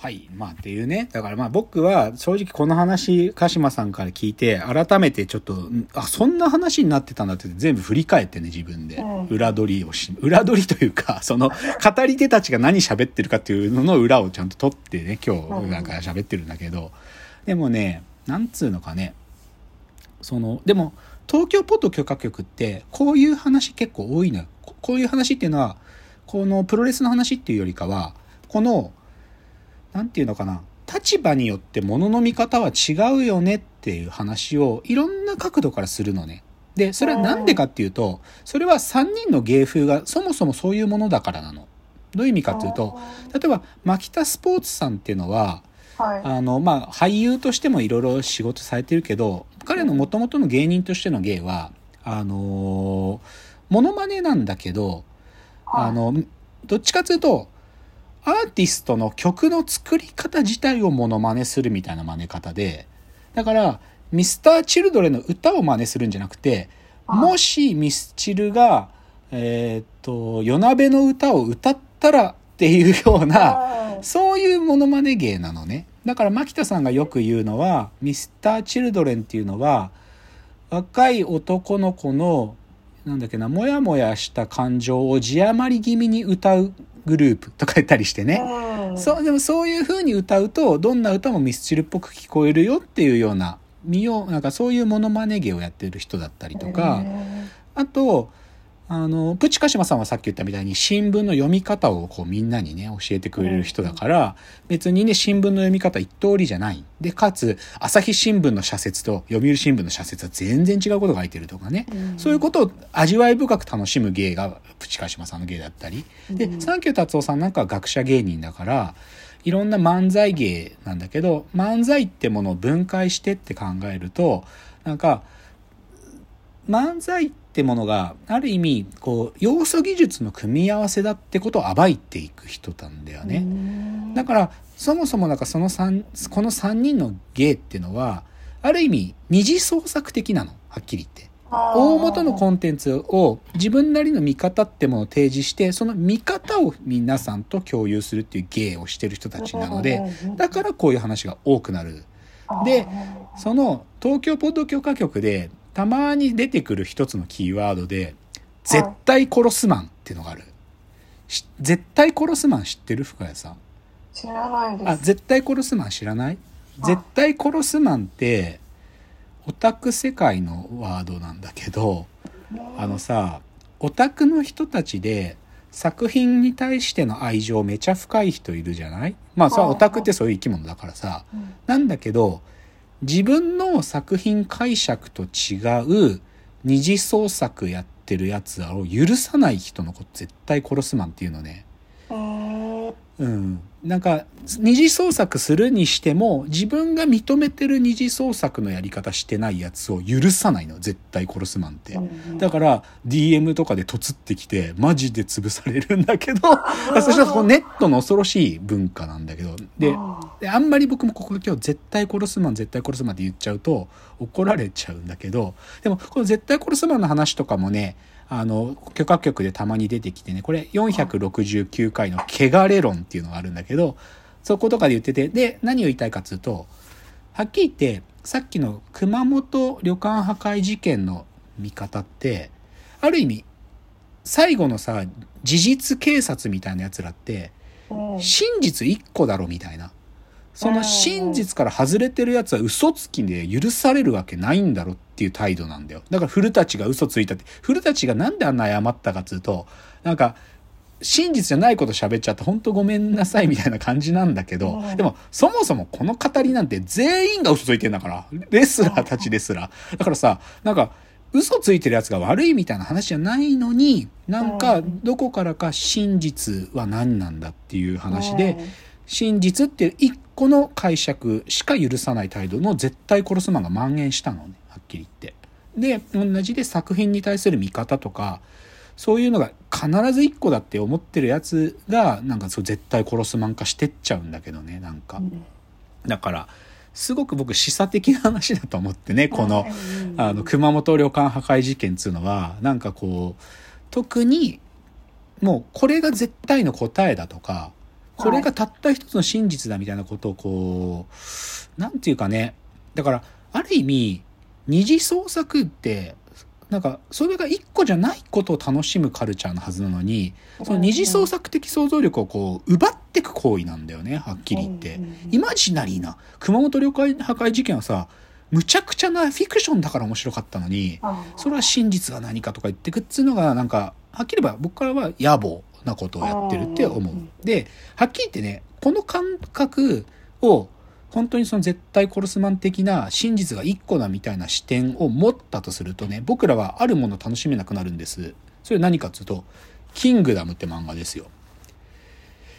はい。まあっていうね。だからまあ僕は正直この話、鹿島さんから聞いて、改めてちょっと、んあ、そんな話になってたんだって全部振り返ってね、自分でうん。裏取りをし、裏取りというか、その、語り手たちが何喋ってるかっていうのの裏をちゃんと取ってね、今日なんか喋ってるんだけど、でもね、なんつうのかね、その、でも、東京ポッド許可局って、こういう話結構多いのよ。ここういう話っていうのは、このプロレスの話っていうよりかは、この、なんていうのかな、立場によって物の見方は違うよねっていう話をいろんな角度からするのね。で、それはなんでかっていうと、それは3人の芸風がそもそもそういうものだからなの。どういう意味かっていうと、例えば、牧田スポーツさんっていうのは、はい。あの、まあ、俳優としてもいろいろ仕事されてるけど、彼の元々の芸人としての芸は、あのーモノマネなんだけど、あの、どっちかというと、アーティストの曲の作り方自体をモノマネするみたいな真似方で、だから、ミスター・チルドレンの歌を真似するんじゃなくて、はいもしミスチルが、えーっと、夜鍋の歌を歌ったらっていうような、はいそういうモノマネ芸なのね。だから牧田さんがよく言うのは、ミスター・チルドレンっていうのは、若い男の子の、なんだっけな、もやもやした感情を字余り気味に歌うグループとか言ったりしてね。うん。そう、でもそういう風に歌うと、どんな歌もミスチルっぽく聞こえるよっていうような、見よう、なんかそういうモノマネ芸をやってる人だったりとか、へあと、あの、プチカシマさんはさっき言ったみたいに新聞の読み方をこうみんなにね、教えてくれる人だから、別にね、新聞の読み方一通りじゃない。で、かつ、朝日新聞の社説と読売新聞の社説は全然違うことが書いてるとかね。ーそういうことを味わい深く楽しむ芸がプチカシマさんの芸だったり。でう、んサンキュー達夫さんなんかは学者芸人だから、いろんな漫才芸なんだけど、漫才ってものを分解してって考えると、なんか、漫才ってものがある意味こう要素技術の組み合わせだってことを暴いていく人なんだよね。うんだからそもそもなんかその三この3人の芸っていうのはある意味二次創作的なのはっきり言って。大元のコンテンツを自分なりの見方ってものを提示してその見方を皆さんと共有するっていう芸をしてる人たちなのでだからこういう話が多くなる。でその東京ポッド許可局でたまに出てくる一つのキーワードで「絶対殺すマン」っていうのがある。し絶対殺すマン知ってる深谷さん？知らないです。あ、絶対殺すマン知らない？あ絶対殺すマンってオタク世界のワードなんだけど、あのさ、オタクの人たちで作品に対しての愛情めちゃ深い人いるじゃない？まあさ、はい。オタクってそういう生き物だからさ、うん。なんだけど、自分の作品解釈と違う二次創作やってるやつを許さない人のこと絶対殺すマンっていうのね。うん。なんか、二次創作するにしても、自分が認めてる二次創作のやり方してないやつを許さないの。絶対殺すマンって。うんだから、DM とかでとつってきて、マジで潰されるんだけど、そしたらネットの恐ろしい文化なんだけど、で、であんまり僕もここ今日絶対殺すマン絶対殺すマンって言っちゃうと怒られちゃうんだけどでもこの絶対殺すマンの話とかもねあの許可局でたまに出てきてねこれ469回の「汚れ論」っていうのがあるんだけどそことかで言っててで何を言いたいかっつうとはっきり言ってさっきの熊本旅館破壊事件の見方ってある意味最後のさ事実警察みたいなやつらってうん真実一個だろみたいな。その真実から外れてるやつは嘘つきで許されるわけないんだろっていう態度なんだよ。だから古舘が嘘ついたって、古舘がなんであんな謝ったかっつうと、なんか、真実じゃないこと喋っちゃって本当ごめんなさいみたいな感じなんだけどう、んでもそもそもこの語りなんて全員が嘘ついてんだから、レスラーたちですら。だからさ、なんか、嘘ついてるやつが悪いみたいな話じゃないのに、なんかどこからか真実は何なんだっていう話で、真実っていう一個の解釈しか許さない態度の絶対殺すマンが蔓延したのねはっきり言って。で同じで作品に対する見方とかそういうのが必ず一個だって思ってるやつがなんかそう絶対殺すマン化してっちゃうんだけどねなんか。だからすごく僕示唆的な話だと思ってねこのあの熊本旅館破壊事件っつうのはなんかこう特にもうこれが絶対の答えだとかこれがたった一つの真実だみたいなことをこう、なんていうかね、だから、ある意味、二次創作って、なんか、それが一個じゃないことを楽しむカルチャーのはずなのに、その二次創作的想像力をこう、奪っていく行為なんだよね、はっきり言って。イマジナリーな、熊本旅館破壊事件はさ、むちゃくちゃなフィクションだから面白かったのに、あそれは真実が何かとか言ってくっつうのがなんかはっきり言えば僕からは野暮なことをやってるって思ううん。ではっきり言ってねこの感覚を本当にその絶対コルスマン的な真実が一個だみたいな視点を持ったとするとね僕らはあるものを楽しめなくなるんです。それ何かっていうと「キングダム」って漫画ですよ。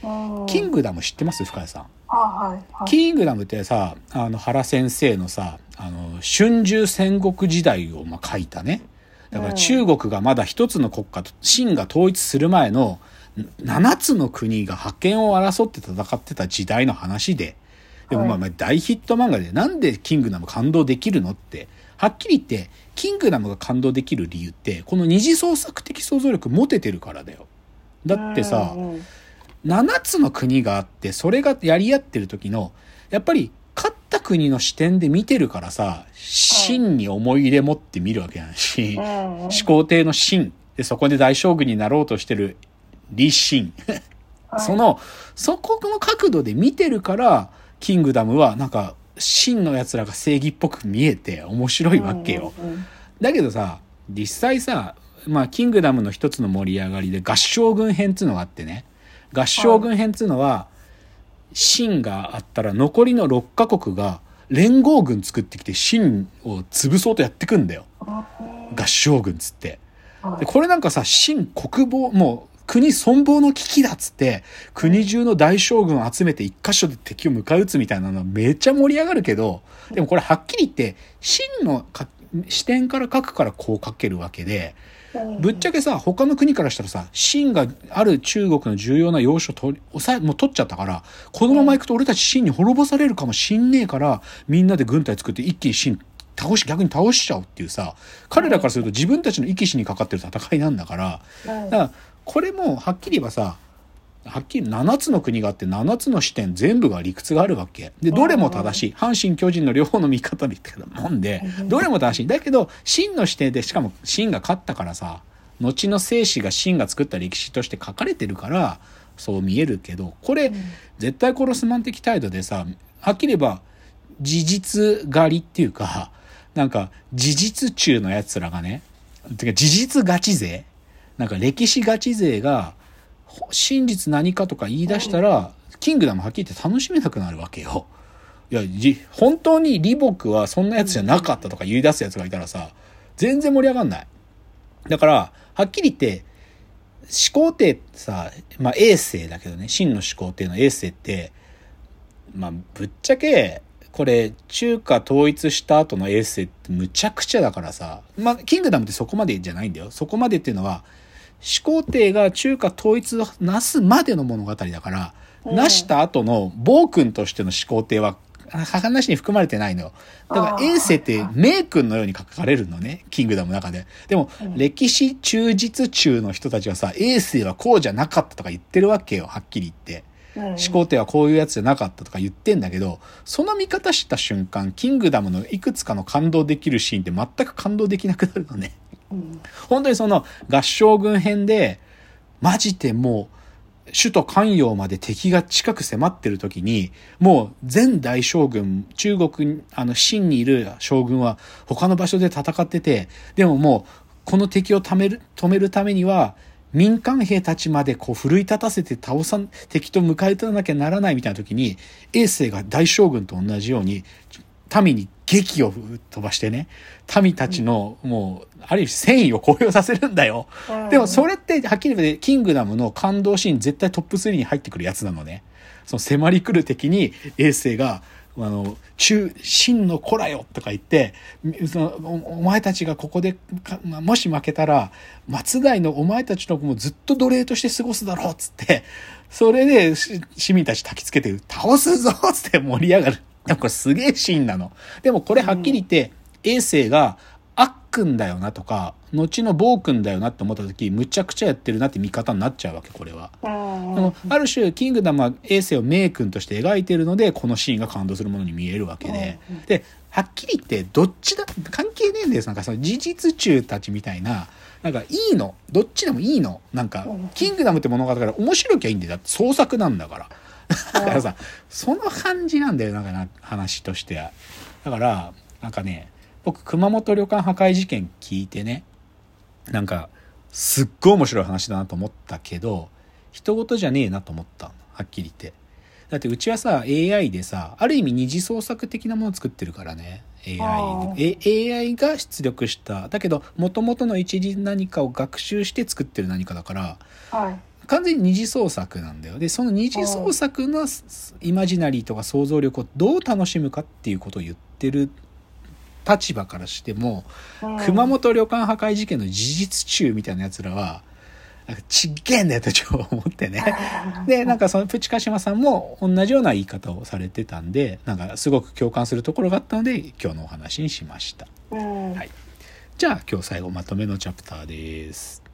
うんキングダム知ってます？深谷さん。あはいはい。キングダムってさ、あの、原先生のさ、あの、春秋戦国時代をまあ書いたね。だからうん中国がまだ一つの国家と、秦が統一する前の7つの国が覇権を争って戦ってた時代の話で、でもまあはいまあ大ヒット漫画でなんでキングダム感動できるのって、はっきり言って、キングダムが感動できる理由って、この二次創作的想像力持ててるからだよ。だってさ、うんうん7つの国があって、それがやり合ってる時の、やっぱり、勝った国の視点で見てるからさ、秦に思い入れ持って見るわけやし、始皇帝の秦、で、そこで大将軍になろうとしてる李秦。はいその、そこの角度で見てるから、キングダムはなんか、秦の奴らが正義っぽく見えて面白いわけよ。だけどさ、実際さ、まあ、キングダムの一つの盛り上がりで合唱軍編っていうのがあってね。合唱軍編っていうのは、秦があったら残りの6カ国が連合軍作ってきて秦を潰そうとやってくんだよ。合唱軍っつって。で、これなんかさ、秦国防、もう国存亡の危機だっつって、国中の大将軍を集めて一箇所で敵を迎え撃つみたいなのはめっちゃ盛り上がるけど、でもこれはっきり言って、秦の視点から書くからこう書けるわけで、ぶっちゃけさ、他の国からしたらさ、秦がある中国の重要な要所取り、抑え、もう取っちゃったから、このまま行くと俺たち秦に滅ぼされるかもしんねえから、みんなで軍隊作って一気に秦倒し、逆に倒しちゃおうっていうさ、彼らからすると自分たちの生き死にかかってる戦いなんだから、うん。だから、これもはっきり言えばさ、はっきり7つの国があって7つの視点全部が理屈があるわけ。で、どれも正しい。阪神巨人の両方の見方みたいなもんで、どれも正しい。だけど、真の視点で、しかも真が勝ったからさ、後の生死が真が作った歴史として書かれてるから、そう見えるけど、これ、絶対殺すマン的態度でさ、はっきり言えば、事実狩りっていうか、なんか、事実中の奴らがね、てか事実ガチ勢なんか歴史ガチ勢が、ほ真実何かとか言い出したら、キングダムはっきり言って楽しめなくなるわけよ。いや、本当に李牧はそんなやつじゃなかったとか言い出すやつがいたらさ、全然盛り上がんない。だから、はっきり言って、始皇帝ってさ、まあ、衛星だけどね、真の始皇帝の衛星って、まあ、ぶっちゃけ、これ、中華統一した後の衛星ってむちゃくちゃだからさ、まあ、キングダムってそこまでじゃないんだよ。そこまでっていうのは、始皇帝が中華統一をなすまでの物語だから、うんなした後の暴君としての始皇帝は、あ話に含まれてないのよ。だからあー衛星って名君のように書かれるのね、キングダムの中で。でも、うん歴史忠実中の人たちはさ、衛星はこうじゃなかったとか言ってるわけよ、はっきり言って。うん始皇帝はこういうやつじゃなかったとか言ってんだけど、その見方した瞬間、キングダムのいくつかの感動できるシーンって全く感動できなくなるのね。本当にその合唱軍編で、マジでもう、首都関陽まで敵が近く迫ってる時に、もう全大将軍、中国、あの、秦にいる将軍は他の場所で戦ってて、でももう、この敵を止める、止めるためには、民間兵たちまでこう奮い立たせて倒さ、敵と迎え撃たなきゃならないみたいな時に、衛星が大将軍と同じように、民に劇を飛ばしてね、民たちのもう、ある種戦意を高揚させるんだよ。うんでもそれって、はっきり言って、キングダムの感動シーン絶対トップ3に入ってくるやつなのね。その迫り来る敵に衛星が、あの、中、真の子らよとか言って、そのおお前たちがここでもし負けたら、松代のお前たちのもうずっと奴隷として過ごすだろうっつって、それでし市民たち焚きつけて、倒すぞっつって盛り上がる。で もこれすげえシーンなの。でもこれはっきり言って、衛星が、あっくんだよなとか、後の暴君だよなって思った時むちゃくちゃやってるなって見方になっちゃうわけこれは。うん。でもある種キングダムは衛星を名君として描いてるのでこのシーンが感動するものに見えるわけで、うん。ではっきり言ってどっちだ関係ねえんですなんかその事実中たちみたいななんかいいのどっちでもいいのなんかうん。キングダムって物語だから面白きゃいいんだよ。だって創作なんだから だからさその感じなんだよなんかな話としては。だからなんかね僕熊本旅館破壊事件聞いてねなんかすっごい面白い話だなと思ったけど人事じゃねえなと思ったのはっきり言って。だってうちはさ AI でさある意味二次創作的なものを作ってるからね AI, あえ AI が出力した。だけど元々の一次何かを学習して作ってる何かだからはい。完全に二次創作なんだよ。でその二次創作のイマジナリーとか想像力をどう楽しむかっていうことを言ってる立場からしてもうん。熊本旅館破壊事件の事実中みたいなやつらはなんかちっげえんだよとちょっと思ってね。でなんかそのプチカシマさんも同じような言い方をされてたんでなんかすごく共感するところがあったので今日のお話にしました。うん。はい。じゃあ今日最後まとめのチャプターです